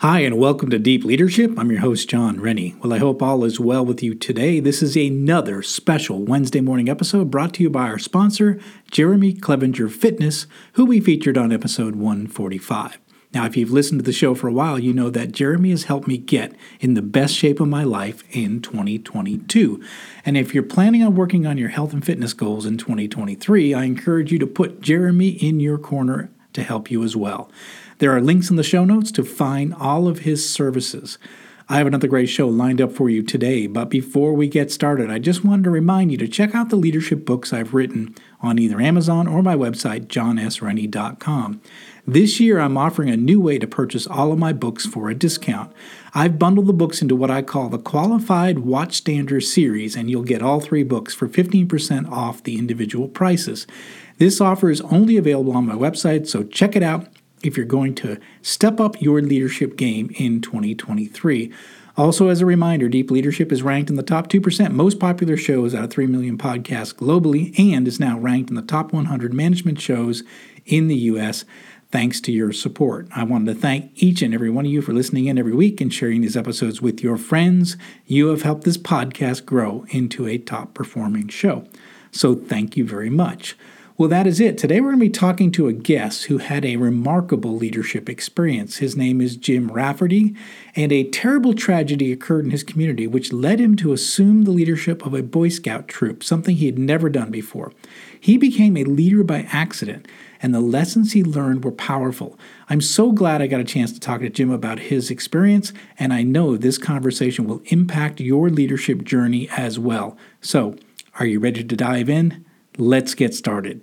Hi, and welcome to Deep Leadership. I'm your host, Jon Rennie. Well, I hope all is well with you today. This is another special Wednesday morning episode brought to you by our sponsor, Jeremy Clevenger Fitness, who we featured on episode 145. Now, if you've listened to the show for a while, you know that Jeremy has helped me get in the best shape of my life in 2022. And if you're planning on working on your health and fitness goals in 2023, I encourage you to put Jeremy in your corner to help you as well. There are links in the show notes to find all of his services. I have another great show lined up for you today, but before we get started, I just wanted to remind you to check out the leadership books I've written on either Amazon or my website, jonsrennie.com. This year, I'm offering a new way to purchase all of my books for a discount. I've bundled the books into what I call the Qualified Watchstander series, and you'll get all three books for 15% off the individual prices. This offer is only available on my website, so check it out if you're going to step up your leadership game in 2023. Also, as a reminder, Deep Leadership is ranked in the top 2% most popular shows out of 3 million podcasts globally and is now ranked in the top 100 management shows in the U.S thanks to your support. I wanted to thank each and every one of you for listening in every week and sharing these episodes with your friends. You have helped this podcast grow into a top performing show. So thank you very much. Well, that is it. Today we're going to be talking to a guest who had a remarkable leadership experience. His name is Jim Rafferty, and a terrible tragedy occurred in his community which led him to assume the leadership of a Boy Scout troop, something he had never done before. He became a leader by accident and the lessons he learned were powerful. I'm so glad I got a chance to talk to Jim about his experience, and I know this conversation will impact your leadership journey as well. So, are you ready to dive in? Let's get started.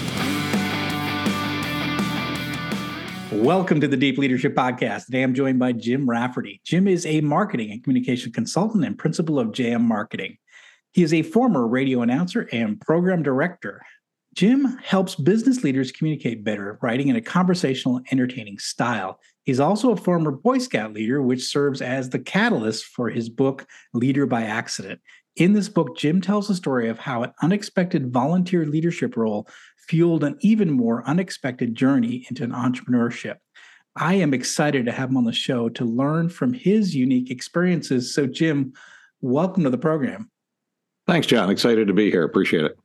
Welcome to the Deep Leadership Podcast. Today I'm joined by Jim Rafferty. Jim is a marketing and communication consultant and principal of JMRketing. He is a former radio announcer and program director. Jim helps business leaders communicate better, writing in a conversational, entertaining style. He's also a former Boy Scout leader, which serves as the catalyst for his book, Leader by Accident. In this book, Jim tells the story of how an unexpected volunteer leadership role fueled an even more unexpected journey into an entrepreneurship. I am excited to have him on the show to learn from his unique experiences. So, Jim, welcome to the program. Thanks, Jon. Excited to be here. Appreciate it.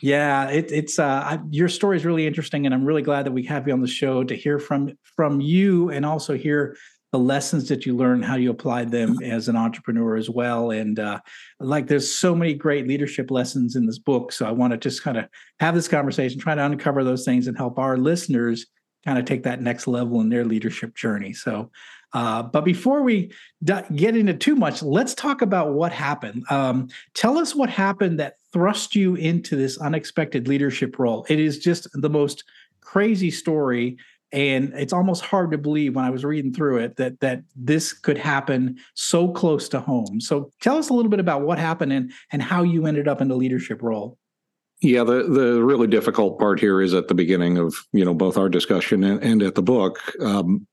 Yeah, it, it's uh, I, your story is really interesting, and I'm really glad that we have you on the show to hear from from you, and also hear the lessons that you learn, how you apply them as an entrepreneur as well. And uh, like, there's so many great leadership lessons in this book. So I want to just kind of have this conversation, try to uncover those things, and help our listeners kind of take that next level in their leadership journey. So, uh, but before we d- get into too much, let's talk about what happened. Um, tell us what happened that thrust you into this unexpected leadership role. It is just the most crazy story and it's almost hard to believe when I was reading through it that that this could happen so close to home. So tell us a little bit about what happened and and how you ended up in the leadership role. Yeah, the the really difficult part here is at the beginning of you know both our discussion and, and at the book, um,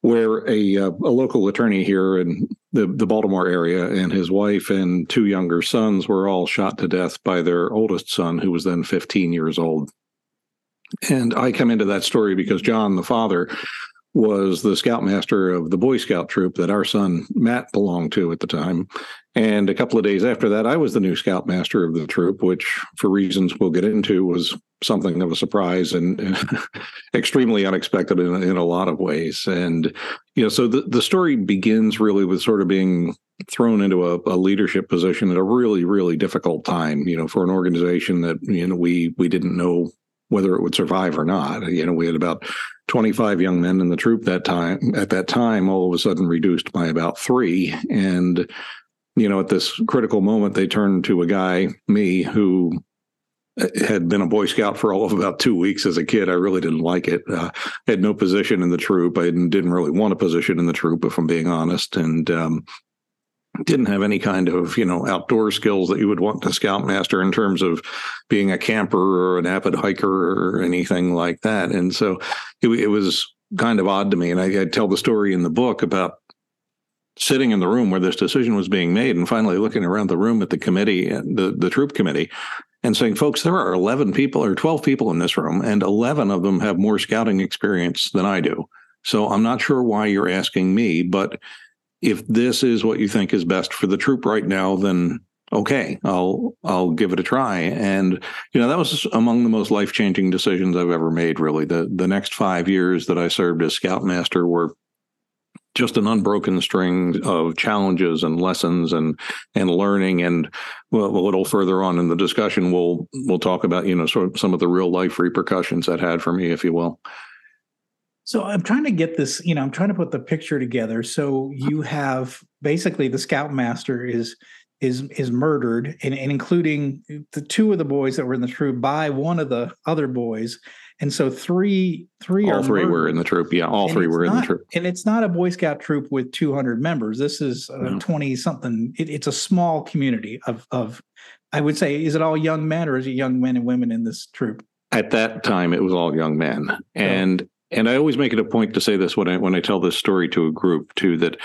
where a uh, a local attorney here in the the Baltimore area and his wife and two younger sons were all shot to death by their oldest son, who was then 15 years old. And I come into that story because John, the father, was the scoutmaster of the Boy Scout troop that our son Matt belonged to at the time. And a couple of days after that, I was the new scoutmaster of the troop, which, for reasons we'll get into, was something of a surprise and, and extremely unexpected in, in, a lot of ways. And, you know, so the, the story begins really with sort of being thrown into a, a leadership position at a really, really difficult time, you know, for an organization that, you know, we we didn't know whether it would survive or not. You know, we had about 25 young men in the troop that time. At that time, all of a sudden reduced by about three. And, you know, at this critical moment, they turned to a guy, me, who had been a Boy Scout for all of about two weeks as a kid. I really didn't like it. Uh, had no position in the troop. I didn't, didn't, really want a position in the troop, if I'm being honest, and um, didn't have any kind of you know outdoor skills that you would want to scoutmaster in terms of being a camper or an avid hiker or anything like that. And so it, it was kind of odd to me. And I, I tell the story in the book about sitting in the room where this decision was being made and finally looking around the room at the committee the, the troop committee and saying folks there are 11 people or 12 people in this room and 11 of them have more scouting experience than i do so i'm not sure why you're asking me but if this is what you think is best for the troop right now then okay i'll i'll give it a try. And you know that was among the most life-changing decisions i've ever made really. The the next 5 years that i served as scoutmaster were just an unbroken string of challenges and lessons and and learning. And well, a little further on in the discussion we'll we'll talk about you know sort of some of the real life repercussions that had for me if you will so i'm trying to get this you know i'm trying to put the picture together so uh-huh. you have basically the scoutmaster is is is murdered and, and including the two of the boys that were in the troop by one of the other boys and so three, three, all three murdered. were in the troop. Yeah, all and three were not, in the troop. And it's not a Boy Scout troop with 200 members. This is twenty no. something. It, it's a small community of of. I would say, is it all young men or is it young men and women in this troop? At that time, it was all young men, oh. and oh. And I always make it a point to say this when I when I tell this story to a group too that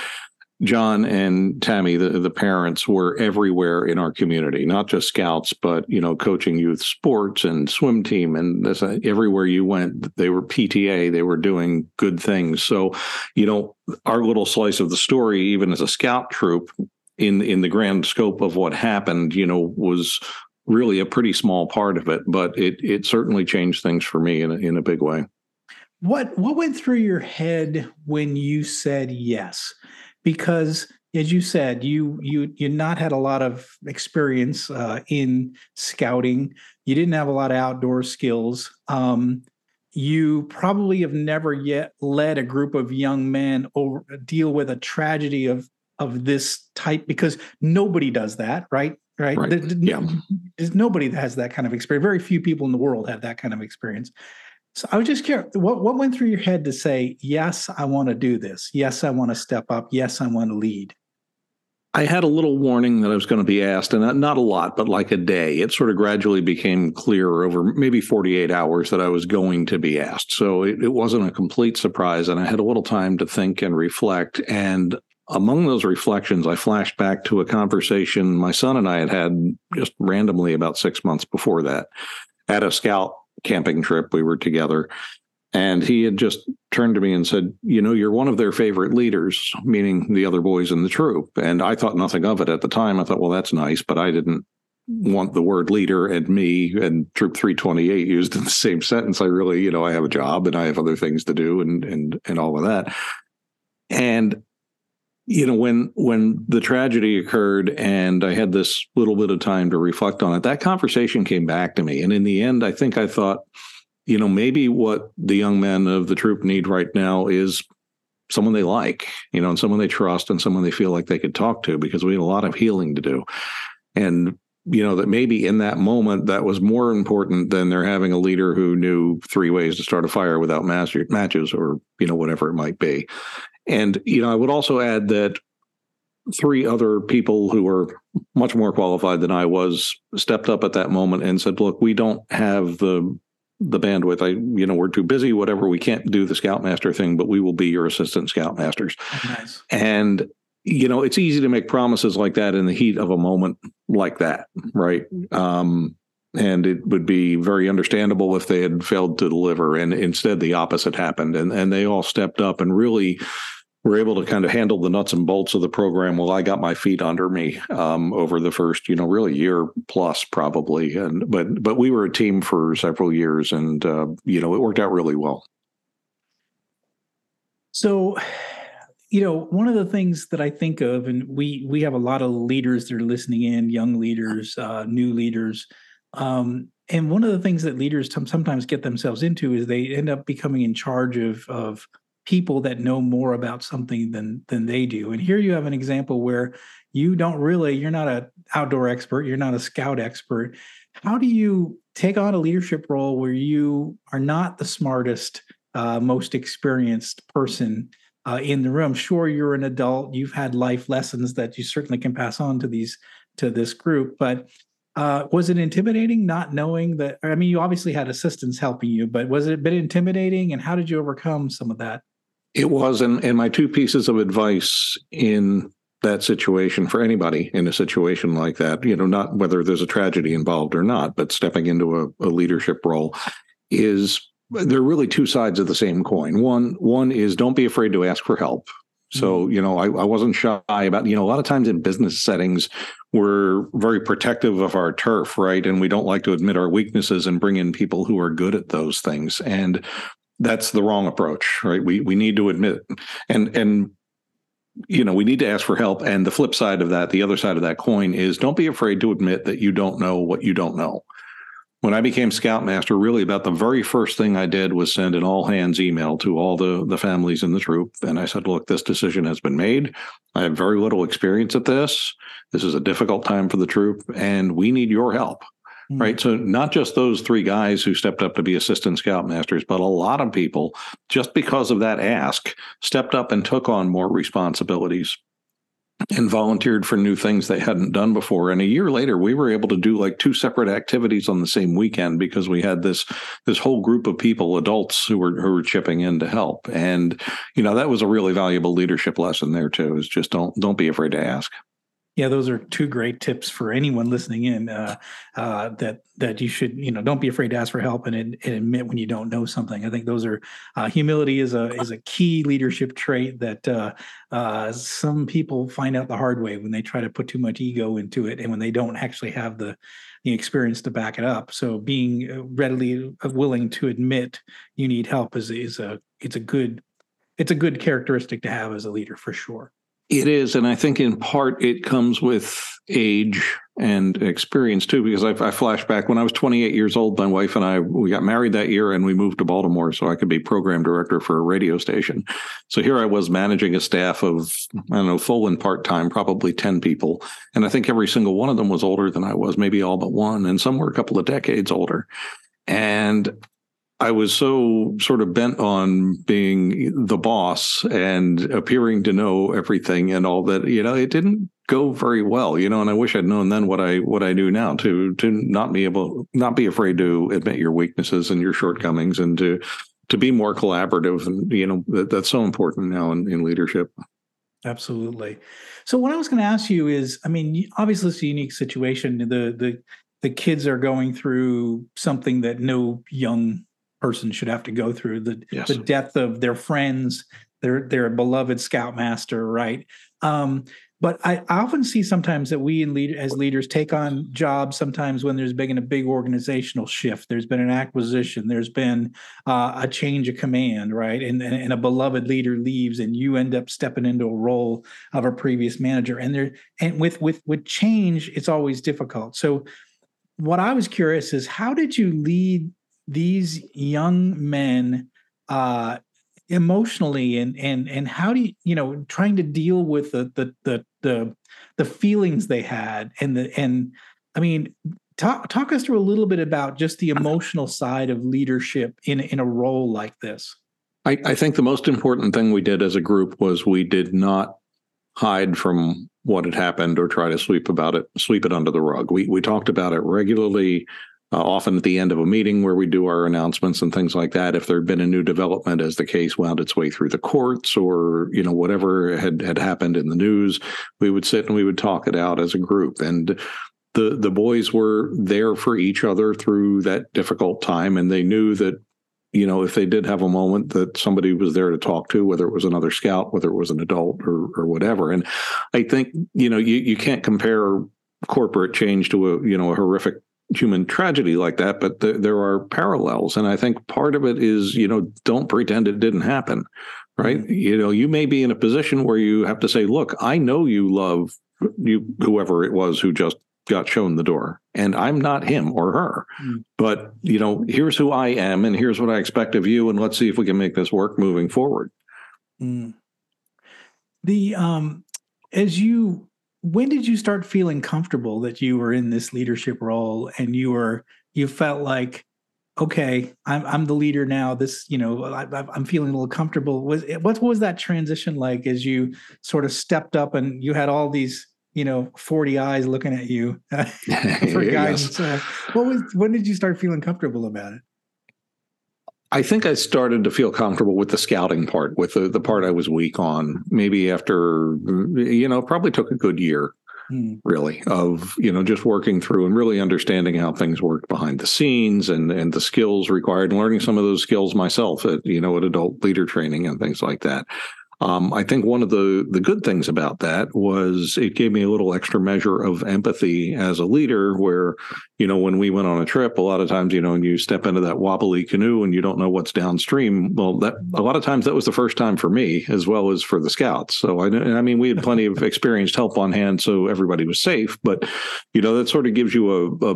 John and Tammy, the, the parents, were everywhere in our community, not just scouts, but you know, coaching youth sports and swim team, and this, everywhere you went, they were PTA. They were doing good things. So, you know, our little slice of the story, even as a scout troop, in in the grand scope of what happened, you know, was really a pretty small part of it, but it it certainly changed things for me in a, in a big way. What what went through your head when you said yes? because as you said you you you not had a lot of experience uh, in scouting you didn't have a lot of outdoor skills um, you probably have never yet led a group of young men over deal with a tragedy of of this type because nobody does that right right, right. There, yeah. there's nobody that has that kind of experience very few people in the world have that kind of experience so I was just curious, what, what went through your head to say, yes, I want to do this. Yes, I want to step up. Yes, I want to lead. I had a little warning that I was going to be asked, and not a lot, but like a day. It sort of gradually became clear over maybe 48 hours that I was going to be asked. So it, it wasn't a complete surprise, and I had a little time to think and reflect. And among those reflections, I flashed back to a conversation my son and I had had just randomly about six months before that at a scout camping trip. We were together. And he had just turned to me and said, You know, you're one of their favorite leaders, meaning the other boys in the troop. And I thought nothing of it at the time. I thought, Well, that's nice. But I didn't want the word leader and me and troop 328 used in the same sentence. I really, you know, I have a job and I have other things to do and and and all of that. And you know when when the tragedy occurred and i had this little bit of time to reflect on it that conversation came back to me. And in the end i think i thought you know maybe what the young men of the troop need right now is someone they like you know and someone they trust and someone they feel like they could talk to because we had a lot of healing to do. And you know that maybe in that moment that was more important than they're having a leader who knew three ways to start a fire without matches or you know whatever it might be and, you know, I would also add that three other people who were much more qualified than I was stepped up at that moment and said, look, we don't have the the bandwidth. I, you know, we're too busy, whatever. We can't do the scoutmaster thing, but we will be your assistant scoutmasters. Nice. And, you know, it's easy to make promises like that in the heat of a moment like that, right? Um, and it would be very understandable if they had failed to deliver and instead the opposite happened and and they all stepped up and really were able to kind of handle the nuts and bolts of the program while I got my feet under me um, over the first, you know, really year plus probably. And but but we were a team for several years, and uh, you know, it worked out really well. So, you know, one of the things that I think of, and we we have a lot of leaders that are listening in, young leaders, uh, new leaders. Um, and one of the things that leaders sometimes get themselves into is they end up becoming in charge of of people that know more about something than than they do. And here you have an example where you don't really you're not an outdoor expert, you're not a scout expert. How do you take on a leadership role where you are not the smartest, uh, most experienced person uh, in the room? Sure, you're an adult, you've had life lessons that you certainly can pass on to these to this group, but uh, was it intimidating not knowing that? I mean, you obviously had assistants helping you, but was it a bit intimidating? And how did you overcome some of that? It was, and and my two pieces of advice in that situation for anybody in a situation like that, you know, not whether there's a tragedy involved or not, but stepping into a, a leadership role is there are really two sides of the same coin. One one is don't be afraid to ask for help. So, mm-hmm. you know, I, I wasn't shy about, you know, a lot of times in business settings, we're very protective of our turf, right? And we don't like to admit our weaknesses and bring in people who are good at those things. And that's the wrong approach, right? We we need to admit and and you know, we need to ask for help. And the flip side of that, the other side of that coin is don't be afraid to admit that you don't know what you don't know when I became scoutmaster, really about the very first thing I did was send an all hands email to all the, the families in the troop. And I said, look, this decision has been made. I have very little experience at this. This is a difficult time for the troop, and we need your help. Mm-hmm. Right. So, not just those three guys who stepped up to be assistant scoutmasters, but a lot of people, just because of that ask, stepped up and took on more responsibilities and volunteered for new things they hadn't done before and a year later we were able to do like two separate activities on the same weekend because we had this this whole group of people adults who were who were chipping in to help and you know that was a really valuable leadership lesson there too is just don't don't be afraid to ask yeah, those are two great tips for anyone listening in. Uh, uh, that that you should, you know, don't be afraid to ask for help and, and admit when you don't know something. I think those are uh, humility is a is a key leadership trait that uh, uh, some people find out the hard way when they try to put too much ego into it and when they don't actually have the the experience to back it up. So being uh, readily willing to admit you need help is is a it's a good it's a good characteristic to have as a leader for sure. It is, and I think in part it comes with age and experience too. Because I, I flash back when I was 28 years old, my wife and I we got married that year, and we moved to Baltimore so I could be program director for a radio station. So here I was managing a staff of I don't know, full and part time, probably 10 people, and I think every single one of them was older than I was, maybe all but one, and some were a couple of decades older. And I was so sort of bent on being the boss and appearing to know everything and all that, you know, it didn't go very well, you know, and I wish I'd known then what I what I do now to to not be able not be afraid to admit your weaknesses and your shortcomings and to to be more collaborative and you know that, that's so important now in, in leadership. Absolutely. So what I was going to ask you is, I mean, obviously it's a unique situation. The the the kids are going through something that no young person should have to go through the yes. the death of their friends, their their beloved scoutmaster, right? Um, but I, I, often see sometimes that we in lead, as leaders take on jobs sometimes when there's been a big organizational shift. There's been an acquisition. There's been uh, a change of command, right? And, and, and a beloved leader leaves, and you end up stepping into a role of a previous manager. And there and with with with change, it's always difficult. So, what I was curious is how did you lead these young men uh, emotionally and and and how do you you know trying to deal with the the the the, the feelings they had and the and I mean talk talk us through a little bit about just the emotional side of leadership in in a role like this. I, I think the most important thing we did as a group was we did not hide from what had happened or try to sweep about it sweep it under the rug. We we talked about it regularly uh, often at the end of a meeting where we do our announcements and things like that. If there had been a new development as the case wound its way through the courts or you know whatever had had happened in the news we would sit and we would talk it out as a group. And the the boys were there for each other through that difficult time and they knew that you know if they did have a moment that somebody was there to talk to whether it was another scout whether it was an adult or or whatever. And i think you know you you can't compare corporate change to a you know a horrific human tragedy like that, but th- there are parallels. And I think part of it is, you know, don't pretend it didn't happen, right? Mm-hmm. You know, you may be in a position where you have to say, look, I know you love you, whoever it was who just got shown the door, and I'm not him or her. Mm-hmm. But, you know, here's who I am, and here's what I expect of you, and let's see if we can make this work moving forward. Mm. The um, as you when did you start feeling comfortable that you were in this leadership role and you were you felt like okay i'm i'm the leader now. This you know I, am feeling a little comfortable. Was what was that transition like as you sort of stepped up and you had all these you know 40 eyes looking at you for guidance? Yes. uh, what was when did you start feeling comfortable about it I think I started to feel comfortable with the scouting part, with the, the part I was weak on, maybe after, you know, probably took a good year, hmm. really, of, you know, just working through and really understanding how things worked behind the scenes and, and the skills required and learning some of those skills myself at, you know, at adult leader training and things like that. Um, I think one of the the good things about that was it gave me a little extra measure of empathy as a leader. Where you know when we went on a trip, a lot of times you know when you step into that wobbly canoe and you don't know what's downstream. Well, that a lot of times that was the first time for me as well as for the scouts. So I I mean we had plenty of experienced help on hand, so everybody was safe. But you know that sort of gives you a, a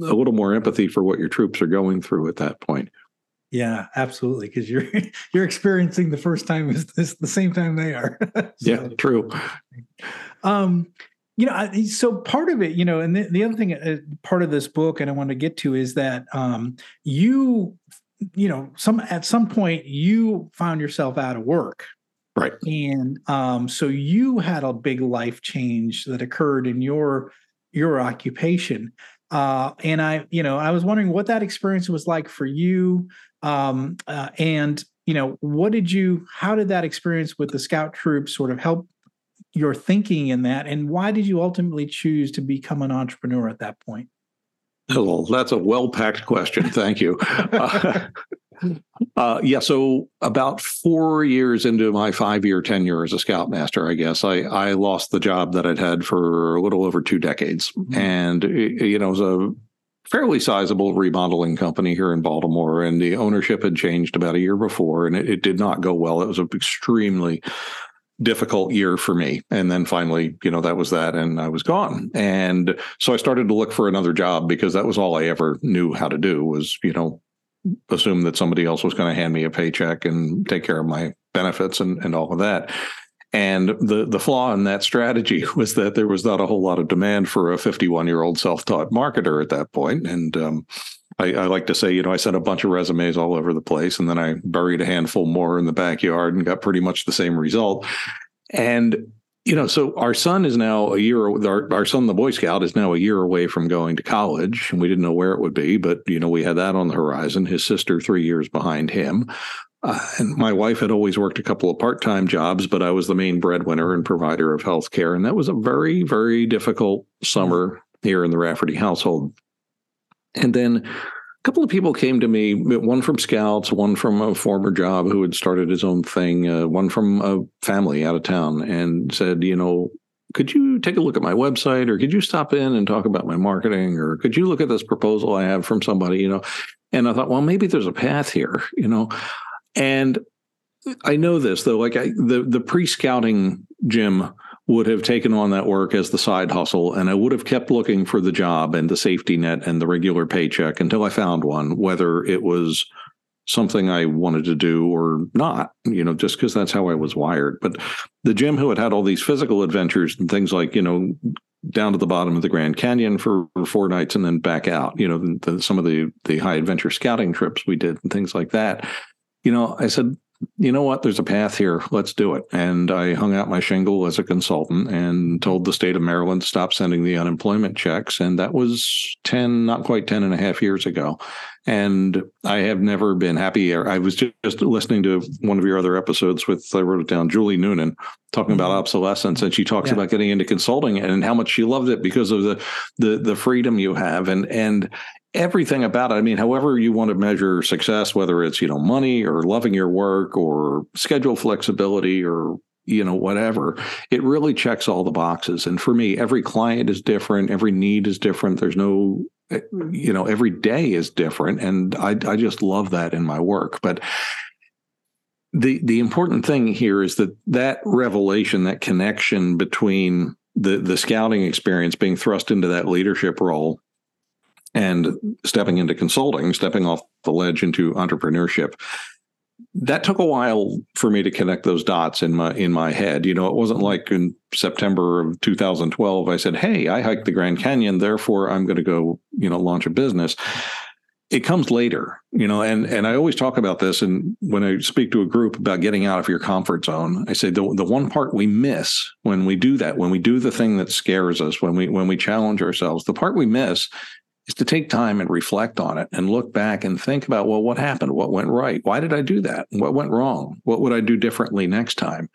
a little more empathy for what your troops are going through at that point. Yeah, absolutely. Because you're you're experiencing the first time is this the same time they are. so, yeah, true. Um, you know, so part of it, you know, and the, the other thing, uh, part of this book, and I want to get to is that um, you, you know, some at some point you found yourself out of work, right? And um, so you had a big life change that occurred in your your occupation. Uh, and I, you know, I was wondering what that experience was like for you. Um, uh, and you know, what did you? How did that experience with the scout troop sort of help your thinking in that? And why did you ultimately choose to become an entrepreneur at that point? Well, that's a well packed question. Thank you. uh, uh, yeah, so about four years into my five year tenure as a scoutmaster, I guess I I lost the job that I'd had for a little over two decades, mm-hmm. and you know it was a fairly sizable remodeling company here in Baltimore, and the ownership had changed about a year before, and it, it did not go well. It was an extremely difficult year for me. And then finally, you know, that was that, and I was gone. And so I started to look for another job because that was all I ever knew how to do was, you know, assume that somebody else was going to hand me a paycheck and take care of my benefits and, and all of that. And the the flaw in that strategy was that there was not a whole lot of demand for a 51 year old self taught marketer at that point. And um, I, I, like to say, you know, I sent a bunch of resumes all over the place, and then I buried a handful more in the backyard and got pretty much the same result. And you know, so our son is now a year. Our, our son, the Boy Scout, is now a year away from going to college, and we didn't know where it would be, but you know, we had that on the horizon. His sister, three years behind him, uh, and my wife had always worked a couple of part-time jobs, but I was the main breadwinner and provider of health care, and that was a very, very difficult summer here in the Rafferty household. And then a couple of people came to me, one from Scouts, one from a former job who had started his own thing, uh, one from a family out of town, and said, you know, could you take a look at my website or could you stop in and talk about my marketing or could you look at this proposal I have from somebody, you know? And I thought, well, maybe there's a path here, you know? And I know this though, like I, the the pre-scouting Jim would have taken on that work as the side hustle and I would have kept looking for the job and the safety net and the regular paycheck until I found one, whether it was something I wanted to do or not, you know, just because that's how I was wired. But the Jim who had had all these physical adventures and things like, you know, down to the bottom of the Grand Canyon for four nights and then back out, you know, the, the, some of the the high adventure scouting trips we did and things like that. You know, I said, you know what, there's a path here. Let's do it. And I hung out my shingle as a consultant and told the state of Maryland to stop sending the unemployment checks. And that was 10, not quite 10 and a half years ago. And I have never been happier. I was just listening to one of your other episodes with, I wrote it down, Julie Noonan talking about mm-hmm. obsolescence. And she talks yeah. about getting into consulting and how much she loved it because of the, the, the freedom you have. And, and everything about it. I mean, however you want to measure success, whether it's, you know, money or loving your work or schedule flexibility or, you know, whatever, it really checks all the boxes. And for me, every client is different, every need is different. There's no, eh, you know, every day is different. And I, I just love that in my work. But the the important thing here is that that revelation, that connection between the the scouting experience being thrust into that leadership role and stepping into consulting, stepping off the ledge into entrepreneurship. that took a while for me to connect those dots in my in my head. You know, it wasn't mm-hmm. like in September of 2012 I said, "Hey, I hiked the Grand Canyon, therefore I'm going to go, you know, launch a business." It comes later, you know, and and I always talk about this and when I speak to a group about getting out of your comfort zone, I say the the one part we miss when we do that, when we do the thing that scares us, when we when we challenge ourselves, the part we miss is to take time and reflect on it and look back and think about, well, what happened? What went right? Why did I do that? What went wrong? What would I do differently next time?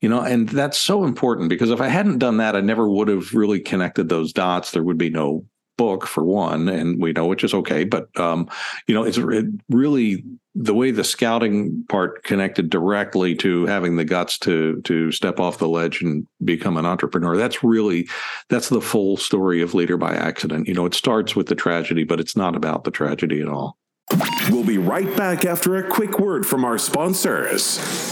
You know, and that's so important because if I hadn't done that, I never would have really connected those dots. There would be no book for one, and we know which is okay. But um, you know, it's it really the way the scouting part connected directly to having the guts to to step off the ledge and become an entrepreneur. That's really that's the full story of Leader by Accident. You know, it starts with the tragedy, but it's not about the tragedy at all. We'll be right back after a quick word from our sponsors.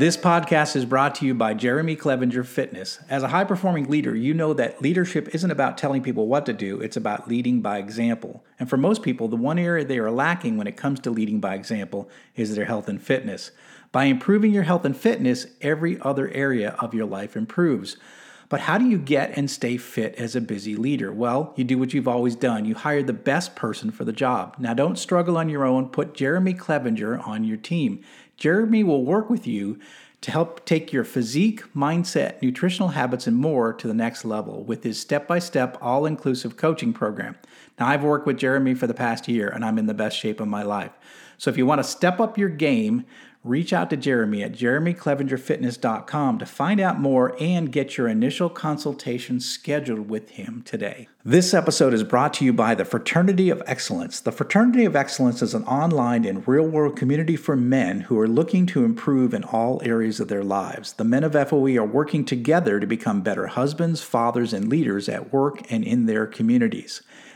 This podcast is brought to you by Jeremy Clevenger Fitness. As a high performing leader, you know that leadership isn't about telling people what to do, it's about leading by example. And for most people, the one area they are lacking when it comes to leading by example is their health and fitness. By improving your health and fitness, every other area of your life improves. But how do you get and stay fit as a busy leader? Well, you do what you've always done. You hire the best person for the job. Now, don't struggle on your own. Put Jeremy Clevenger on your team. Jeremy will work with you to help take your physique, mindset, nutritional habits, and more to the next level with his step by step, all inclusive coaching program. Now, I've worked with Jeremy for the past year and I'm in the best shape of my life. So, if you want to step up your game, reach out to Jeremy at jeremyclevengerfitness.com to find out more and get your initial consultation scheduled with him today. This episode is brought to you by the Fraternity of Excellence. The Fraternity of Excellence is an online and real world community for men who are looking to improve in all areas of their lives. The men of FOE are working together to become better husbands, fathers, and leaders at work and in their communities.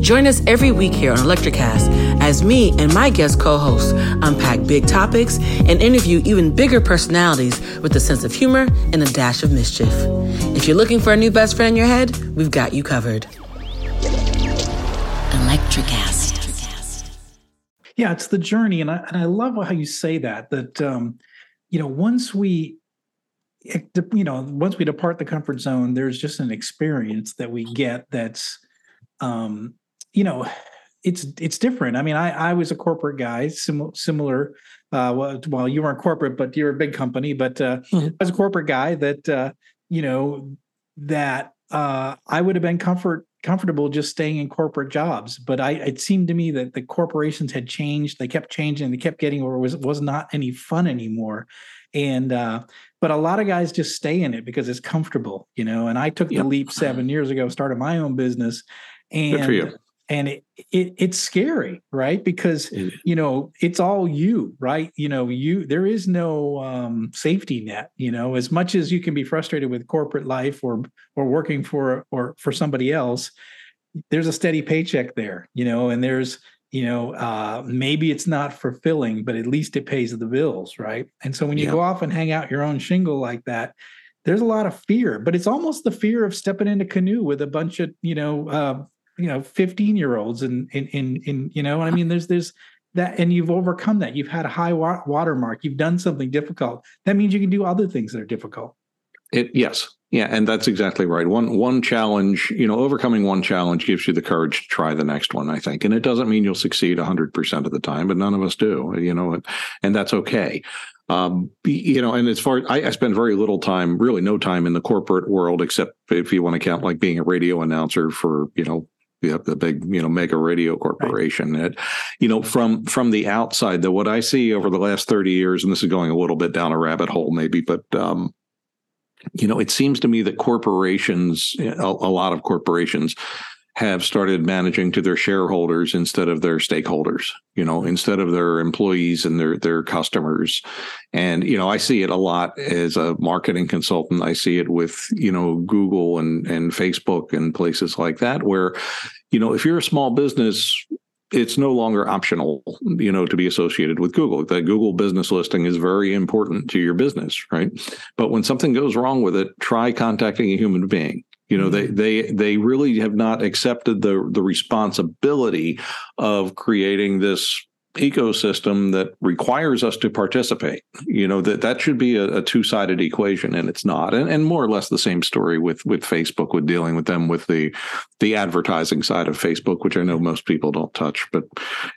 Join us every week here on Electricast as me and my guest co hosts unpack big topics and interview even bigger personalities with a sense of humor and a dash of mischief. If you're looking for a new best friend in your head, we've got you covered. Electricast. Yeah, it's the journey. And I, and I love how you say that, that, um, you know, once we, you know, once we depart the comfort zone, there's just an experience that we get that's, um, you know, it's it's different. I mean, I I was a corporate guy, similar similar. Uh, well, well, you weren't corporate, but you're a big company. But uh, mm-hmm. I was a corporate guy that uh, you know that uh, I would have been comfort comfortable just staying in corporate jobs. But I it seemed to me that the corporations had changed. They kept changing. They kept getting where it was was not any fun anymore. And uh, but a lot of guys just stay in it because it's comfortable, you know. And I took yep. the leap seven years ago, started my own business, and and it, it it's scary right? Because you know it's all you right? You know you there is no um, safety net you know? As much as you can be frustrated with corporate life or or working for or for somebody else there's a steady paycheck there you know? And there's you know uh, maybe it's not fulfilling but at least it pays the bills right? And so when you yeah. go off and hang out your own shingle like that there's a lot of fear but it's almost the fear of stepping into a canoe with a bunch of you know uh, you know 15 year olds and in, in in you know i mean there's there's that and you've overcome that. You've had a high wa- watermark. You've done something difficult. That means you can do other things that are difficult. It yes. Yeah and that's exactly right. One one challenge you know overcoming one challenge gives you the courage to try the next one i think. And it doesn't mean you'll succeed 100% of the time but none of us do you know and that's okay. Um, you know, and as far I, I spend very little time, really no time in the corporate world, except if you want to count like being a radio announcer for, you know, the, the big, you know, mega radio corporation. Right. It, you know, from from the outside, though, what I see over the last thirty years, and this is going a little bit down a rabbit hole, maybe, but um, you know, it seems to me that corporations, a, a lot of corporations, have started managing to their shareholders instead of their stakeholders you know instead of their employees and their their customers and you know i see it a lot as a marketing consultant i see it with you know google and and facebook and places like that where you know if you're a small business it's no longer optional, you know, to be associated with Google. The Google business listing is very important to your business, right? But when something goes wrong with it, try contacting a human being. You know, they they they really have not accepted the the responsibility of creating this ecosystem that requires us to participate. You know that that should be a, a, two-sided equation and it's not. And, and more or less the same story with with facebook with dealing with them with the the advertising side of facebook which i know most people don't touch. But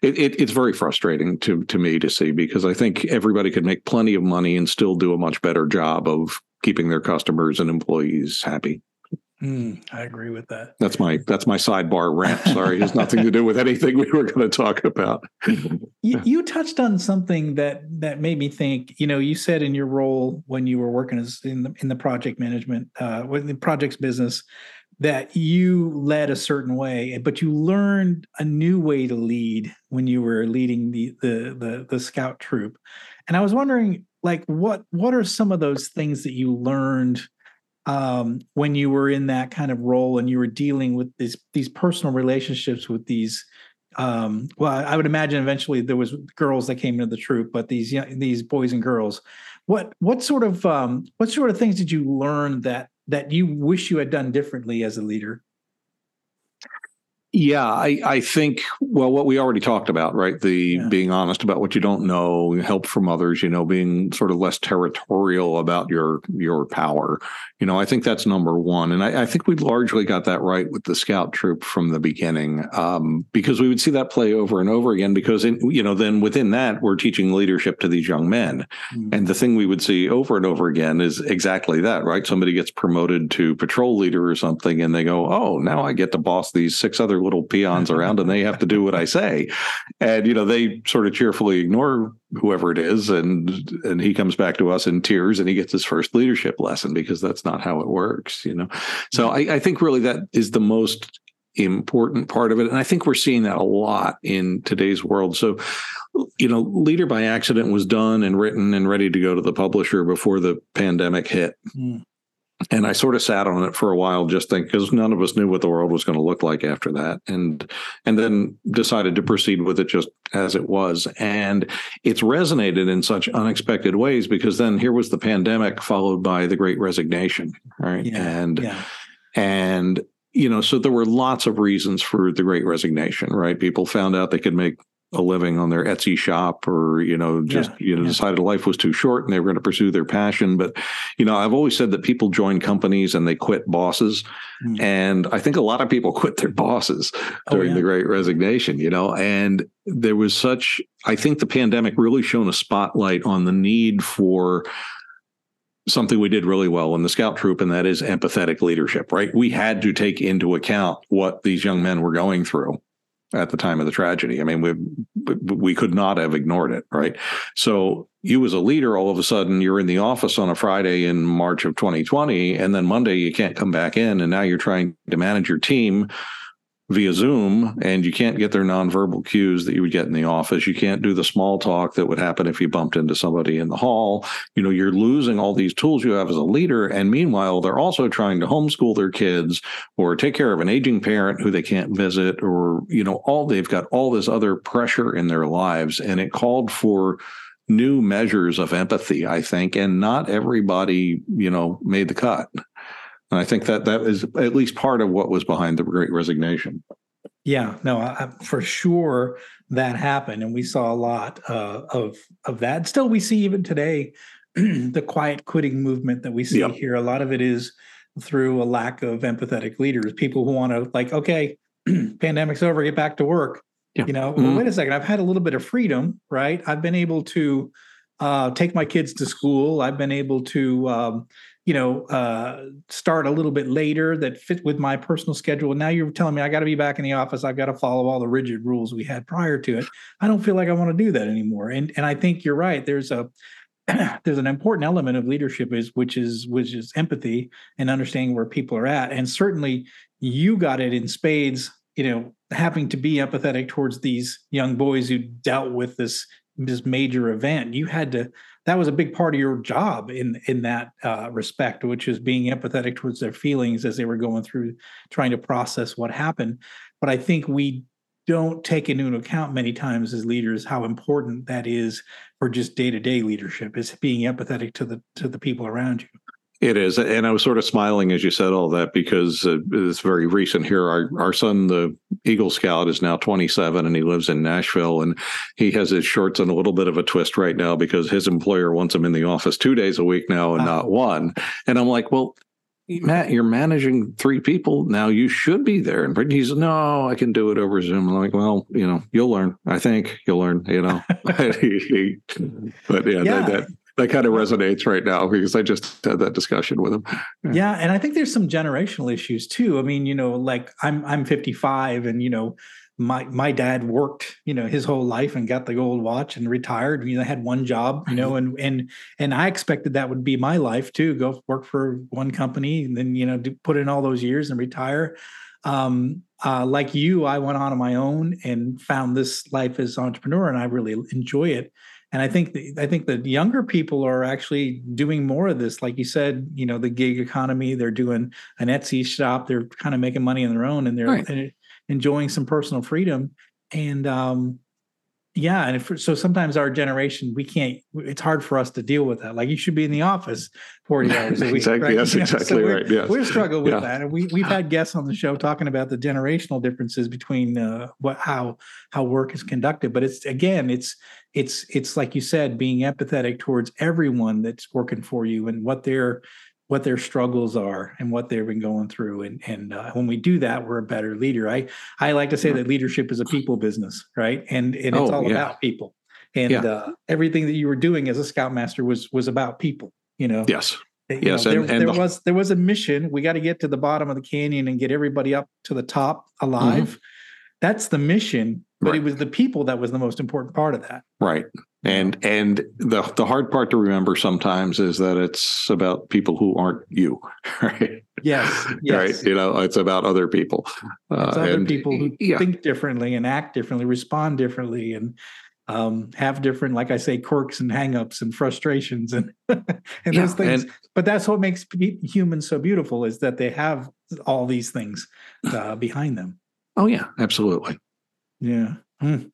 it, it, it's very frustrating to to me to see because i think everybody could make plenty of money and still do a much better job of keeping their customers and employees happy Mm, I agree with that. That's my that's my sidebar rant. Sorry, it has nothing to do with anything we were going to talk about. you, you, touched on something that that made me think. You know, you said in your role when you were working as in the in the project management, uh, with the projects business, that you led a certain way, but you learned a new way to lead when you were leading the the the, the scout troop. And I was wondering, like, what what are some of those things that you learned? Um, when you were in that kind of role and you were dealing with these these personal relationships with these um, well i would imagine eventually there was girls that came into the troop but these young, these boys and girls. What what sort of um, what sort of things did you learn that that you wish you had done differently as a leader yeah, I, I think, well, what we already talked about, right? The yeah. being honest about what you don't know, help from others, you know, being sort of less territorial about your your power. You know, I think that's number one. And I, I think we largely got that right with the scout troop from the beginning um, because we would see that play over and over again because, in, you know, then within that, we're teaching leadership to these young men. Mm-hmm. And the thing we would see over and over again is exactly that, right? Somebody gets promoted to patrol leader or something and they go, oh, now I get to boss these six other little peons around and they have to do what I say. And, you know, they sort of cheerfully ignore whoever it is. And, and he comes back to us in tears and he gets his first leadership lesson because that's not how it works, you know? So I, I think really that is the most important part of it. And I think we're seeing that a lot in today's world. So, you know, Leader by Accident was done and written and ready to go to the publisher before the pandemic hit. Mm. And I sort of sat on it for a while, just think because none of us knew what the world was going to look like after that, and and then decided to proceed with it just as it was. And it's resonated in such unexpected ways because then here was the pandemic followed by the Great Resignation, right? Yeah, and yeah. and you know, so there were lots of reasons for the Great Resignation, right? People found out they could make a living on their Etsy shop or, you know, just, yeah, you know, yeah. decided life was too short and they were going to pursue their passion. But, you know, I've always said that people join companies and they quit bosses. Mm. And I think a lot of people quit their bosses oh, during oh, yeah. the great resignation, you know, and there was such, I think the pandemic really shone a spotlight on the need for something we did really well in the scout troop, and that is empathetic leadership, right? We had to take into account what these young men were going through at the time of the tragedy. I mean, we we could not have ignored it, right? So you as a leader, all of a sudden you're in the office on a Friday in March of 2020, and then Monday you can't come back in, and now you're trying to manage your team via Zoom, and you can't get their nonverbal cues that you would get in the office. You can't do the small talk that would happen if you bumped into somebody in the hall. You know, you're losing all these tools you have as a leader. And meanwhile, they're also trying to homeschool their kids or take care of an aging parent who they can't visit, or, you know, all they've got all this other pressure in their lives. And it called for new measures of empathy, I think. And not everybody, you know, made the cut. And I think that that is at least part of what was behind the great resignation. Yeah, no, I, for sure that happened, and we saw a lot uh, of of that. Still, we see even today the quiet quitting movement that we see yep. here. A lot of it is through a lack of empathetic leaders, people who want to like, okay, pandemic's over, get back to work. Yeah. You know, mm-hmm. well, wait a second, I've had a little bit of freedom, right? I've been able to uh, take my kids to school. I've been able to um, you know, uh, start a little bit later that fit with my personal schedule. And now you're telling me I got to be back in the office. I've got to follow all the rigid rules we had prior to it. I don't feel like I want to do that anymore. And and I think you're right. There's a there's an important element of leadership is which is which is empathy and understanding where people are at. And certainly you got it in spades. You know, having to be empathetic towards these young boys who dealt with this this major event. You had to that was a big part of your job in in that uh, respect, which is being empathetic towards their feelings as they were going through trying to process what happened. But I think we don't take into account many times as leaders how important that is for just day to day leadership is being empathetic to the to the people around you. It is, and I was sort of smiling as you said all that because uh, it's very recent here. Our our son, the Eagle Scout, is now 27, and he lives in Nashville, and he has his shorts in a little bit of a twist right now because his employer wants him in the office two days a week now and uh not one. And I'm like, well, Matt, you're managing three people now. You should be there. And he's no, I can do it over Zoom. I'm like, well, you know, you'll learn. I think you'll learn. You know, but yeah, yeah. That, that, that kind of resonates right now because I just had that discussion with him. Yeah. yeah, and I think there's some generational issues too. I mean, you know, like I'm I'm 55 and you know, my my dad worked, you know, his whole life and got the gold watch and retired. You know, had one job, you know, and and and I expected that would be my life too. Go work for one company and then, you know, put in all those years and retire. Um, uh, like you, I went on on my own and found this life as entrepreneur, and I really enjoy it and I think the, I think the younger people are actually doing more of this. Like you said, you know, the gig economy. They're doing an Etsy shop. They're kind of making money on their own, and they're right. enjoying some personal freedom. And um, yeah, and if, so sometimes our generation we can't. It's hard for us to deal with that. Like you should be in the office forty hours a week. exactly. Right? That's you know, exactly so right. Yes. We're struggling with yeah. that, and we we've had guests on the show talking about the generational differences between uh, what how how work is conducted. But it's again, it's it's it's like you said, being empathetic towards everyone that's working for you and what their what their struggles are and what they've been going through. And and uh, when we do that we're a better leader. I i like to say that leadership is a people business right? And and it's oh, all yeah. about people. And yeah. uh, everything that you were doing as a scoutmaster was was about people you know? Yes. You yes know, and, there, and there the, was there was a mission. We got to get to the bottom of the canyon and get everybody up to the top alive. Mm-hmm. That's the mission but right. it was the people that was the most important part of that. Right. And and the the hard part to remember sometimes is that it's about people who aren't you right? Yes, yes. right? You know it's about other people. It's uh, other and, people who yeah. think differently and act differently respond differently and um, have different like i say quirks and hangups and frustrations and and yeah, those things. And, but that's what makes humans so beautiful is that they have all these things uh, behind them oh yeah absolutely. Yeah. Mm.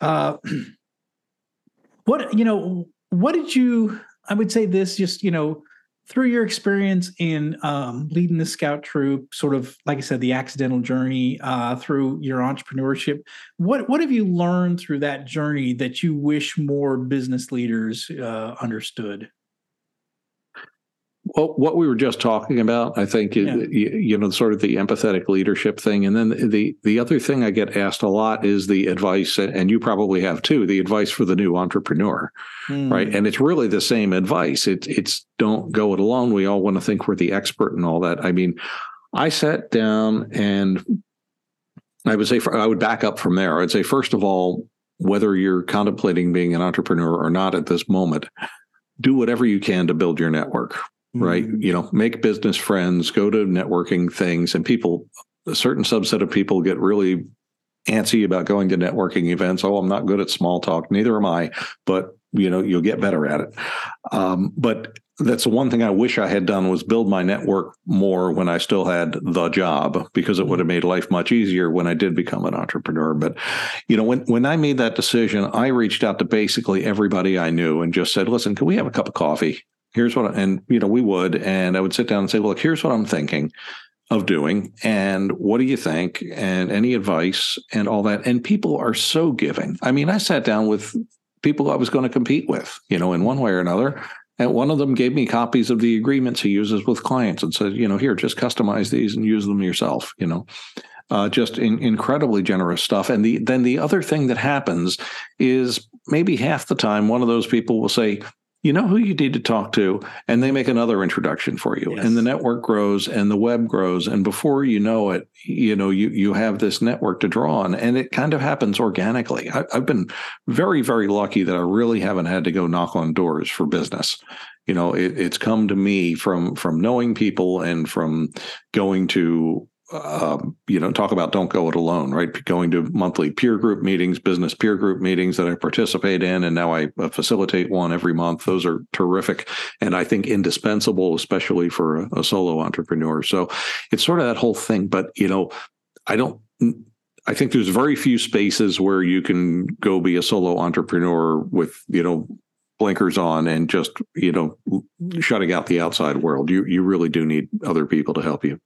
uh, what you know what did you i would say this just you know through your experience in um, leading the scout troop sort of like i said the accidental journey uh, through your entrepreneurship what what have you learned through that journey that you wish more business leaders uh, understood well, what we were just talking about, I think, yeah. you, you, know, sort of the empathetic leadership thing, and then the the other thing I get asked a lot is the advice, and you probably have too, the advice for the new entrepreneur, mm. right? And it's really the same advice. It's it's don't go it alone. We all want to think we're the expert and all that. I mean, I sat down and I would say I would back up from there. I'd say first of all, whether you're contemplating being an entrepreneur or not at this moment, do whatever you can to build your network right? Mm-hmm. You know, make business friends, go to networking things, and people, a certain subset of people get really antsy about going to networking events. Oh, I'm not good at small talk. Neither am I, but you know, you'll get better at it. Um, but that's the one thing I wish I had done was build my network more when I still had the job because it would have made life much easier when I did become an entrepreneur. But you know, when when I made that decision, I reached out to basically everybody I knew and just said, "Listen, can we have a cup of coffee?" Here's what, I, and you know, we would, and I would sit down and say, look, here's what I'm thinking. of doing and what do you think and any advice and all that and people are so giving i mean i sat down with people i was going to compete with you know in one way or another and one of them gave me copies of the agreements he uses with clients and said you know here just customize these and use them yourself you know uh, just in, incredibly generous stuff and the then the other thing that happens is maybe half the time one of those people will say you know who you need to talk to and they make another introduction for you. Yes. and the network grows and the web grows and before you know it you know you you have this network to draw on and it kind of happens organically. I, have been very very lucky that i really haven't had to go knock on doors for business. You know it, it's come to me from from knowing people and from going to um, you know, talk about don't go it alone, right? Going to monthly peer group meetings, business peer group meetings that I participate in, and now I uh, facilitate one every month. Those are terrific, and I think indispensable, especially for a, a solo entrepreneur. So it's sort of that whole thing. But you know, I don't. I think there's very few spaces where you can go be a solo entrepreneur with you know blinkers on and just you know shutting out the outside world. You you really do need other people to help you.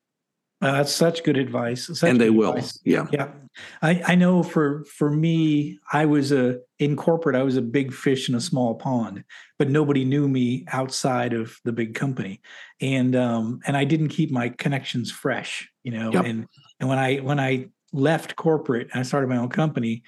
Uh, that's such good advice. Such and they will. Advice. Yeah. Yeah. I, I know for for me, I was a in corporate, I was a big fish in a small pond, but nobody knew me outside of the big company. And um and I didn't keep my connections fresh, you know. Yep. And and when I when I left corporate and I started my own company,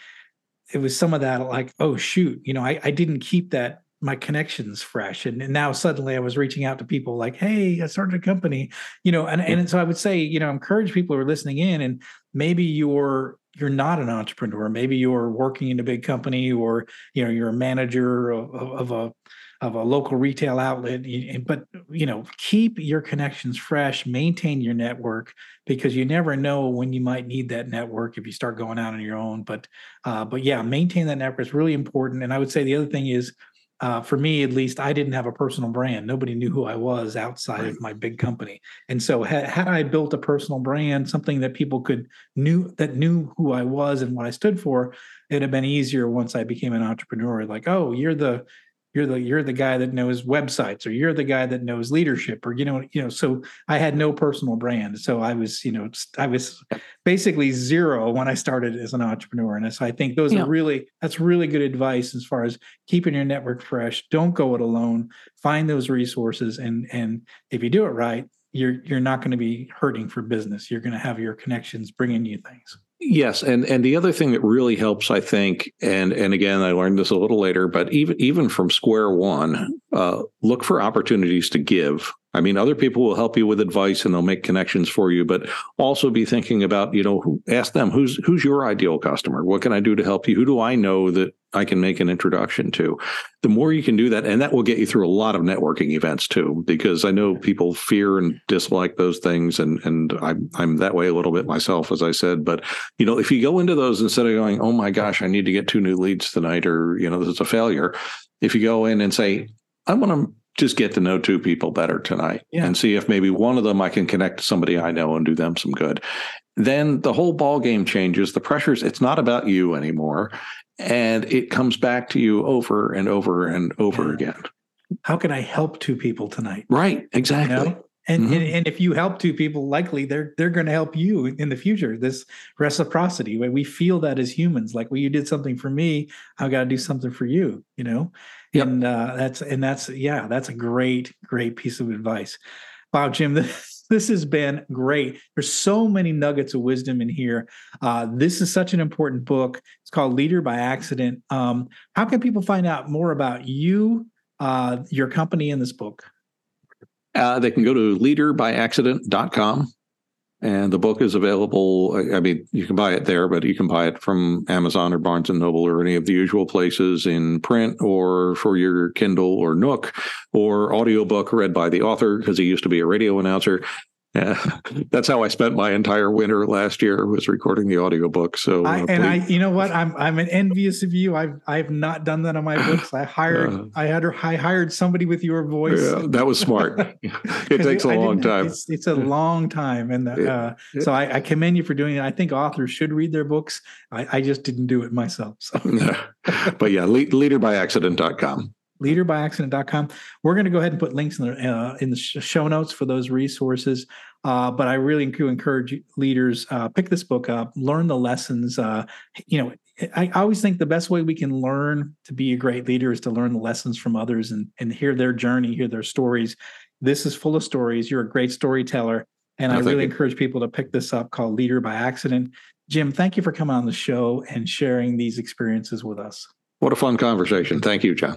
it was some of that like, oh shoot, you know, I, I didn't keep that my connections fresh and, and, now suddenly i was reaching out to people like hey i started a company you know and, and so i would say you know encourage people who are listening in and maybe you're you're not an entrepreneur. Maybe you're working in a big company or you know you're a manager of, of a of a local retail outlet but you know keep your connections fresh maintain your network because you never know when you might need that network if you start going out on your own but uh, but yeah maintain that network is really important and i would say the other thing is uh, for me at least, I didn't have a personal brand. Nobody knew who I was outside right. of my big company. And so had, had I built a personal brand, something that people could knew that knew who I was and what I stood for, it'd have been easier once I became an entrepreneur. Like, oh, you're the you're the you're the guy that knows websites or you're the guy that knows leadership or you know you know so i had no personal brand. So i was you know i was basically zero when i started as an entrepreneur. And so i think those yeah. are really that's really good advice as far as keeping your network fresh. Don't go it alone. Find those resources and and if you do it right you're you're not going to be hurting for business. You're going to have your connections bringing you things Yes, and and the other thing that really helps, I think, and and again, I learned this a little later, but even even from square one, uh, look for opportunities to give. I mean, other people will help you with advice and they'll make connections for you, but also be thinking about, you know, ask them who's who's your ideal customer? What can I do to help you? Who do I know that I can make an introduction to? The more you can do that, and that will get you through a lot of networking events too, because I know people fear and dislike those things, and and I'm I'm that way a little bit myself, as I said. But you know, if you go into those instead of going, oh my gosh, I need to get two new leads tonight, or you know, this is a failure. If you go in and say, I want to just get to know two people better tonight yeah. and see if maybe one of them I can connect to somebody I know and do them some good. Then the whole ball game changes. The pressures, it's not about you anymore. And it comes back to you over and over and over yeah. again. How can I help two people tonight? Right, exactly. You know? And, mm-hmm. and, and if you help two people, likely they're they're going to help you in the future. This reciprocity, where we feel that as humans, like well, you did something for me, I've got to do something for you. You know, Yep. And uh, that's and that's yeah, that's a great great piece of advice. Wow, Jim, this, this has been great. There's so many nuggets of wisdom in here. Uh, this is such an important book. It's called Leader by Accident. Um, how can people find out more about you, uh, your company, in this book? Uh, they can go to leaderbyaccident.com and the book is available. I mean, you can buy it there, but you can buy it from Amazon or Barnes and Noble or any of the usual places in print or for your Kindle or Nook or audiobook read by the author because he used to be a radio announcer. Yeah, that's how I spent my entire winter last year was recording the audiobook. So, I, uh, and I, you know what, I'm I'm an envious of you. I've I've not done that on my books. I hired uh, I had I hired somebody with your voice. Yeah, that was smart. it takes a long time. It's, it's, a long time, and uh, yeah. so I, I, commend you for doing it. I think authors should read their books. I, I just didn't do it myself. So. but yeah, leaderbyaccident.com. leaderbyaccident.com. We're going to go ahead and put links in the uh, in the show notes for those resources. Uh, but I really encourage leaders uh, pick this book up, learn the lessons. Uh, you know, I always think the best way we can learn to be a great leader is to learn the lessons from others and and hear their journey, hear their stories. This is full of stories. You're a great storyteller, and oh, I really you. encourage people to pick this up called Leader by Accident. Jim, thank you for coming on the show and sharing these experiences with us. What a fun conversation. Thank you, Jon.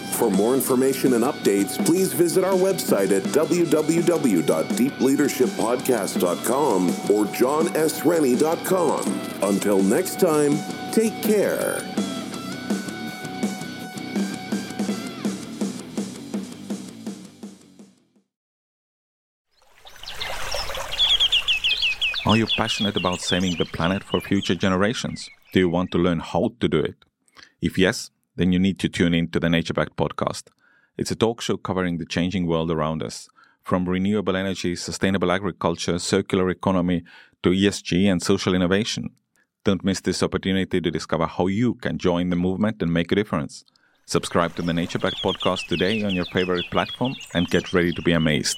For more information and updates, please visit our website at www.deepleadershippodcast.com or jonsrennie.com. Until next time, take care. Are you passionate about saving the planet for future generations? Do you want to learn how to do it? If yes, then you need to tune in to the Nature Back podcast. It's a talk show covering the changing world around us, from renewable energy, sustainable agriculture, circular economy, to ESG and social innovation. Don't miss this opportunity to discover how you can join the movement and make a difference. Subscribe to the Nature Back podcast today on your favorite platform and get ready to be amazed.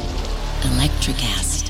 Electric acid.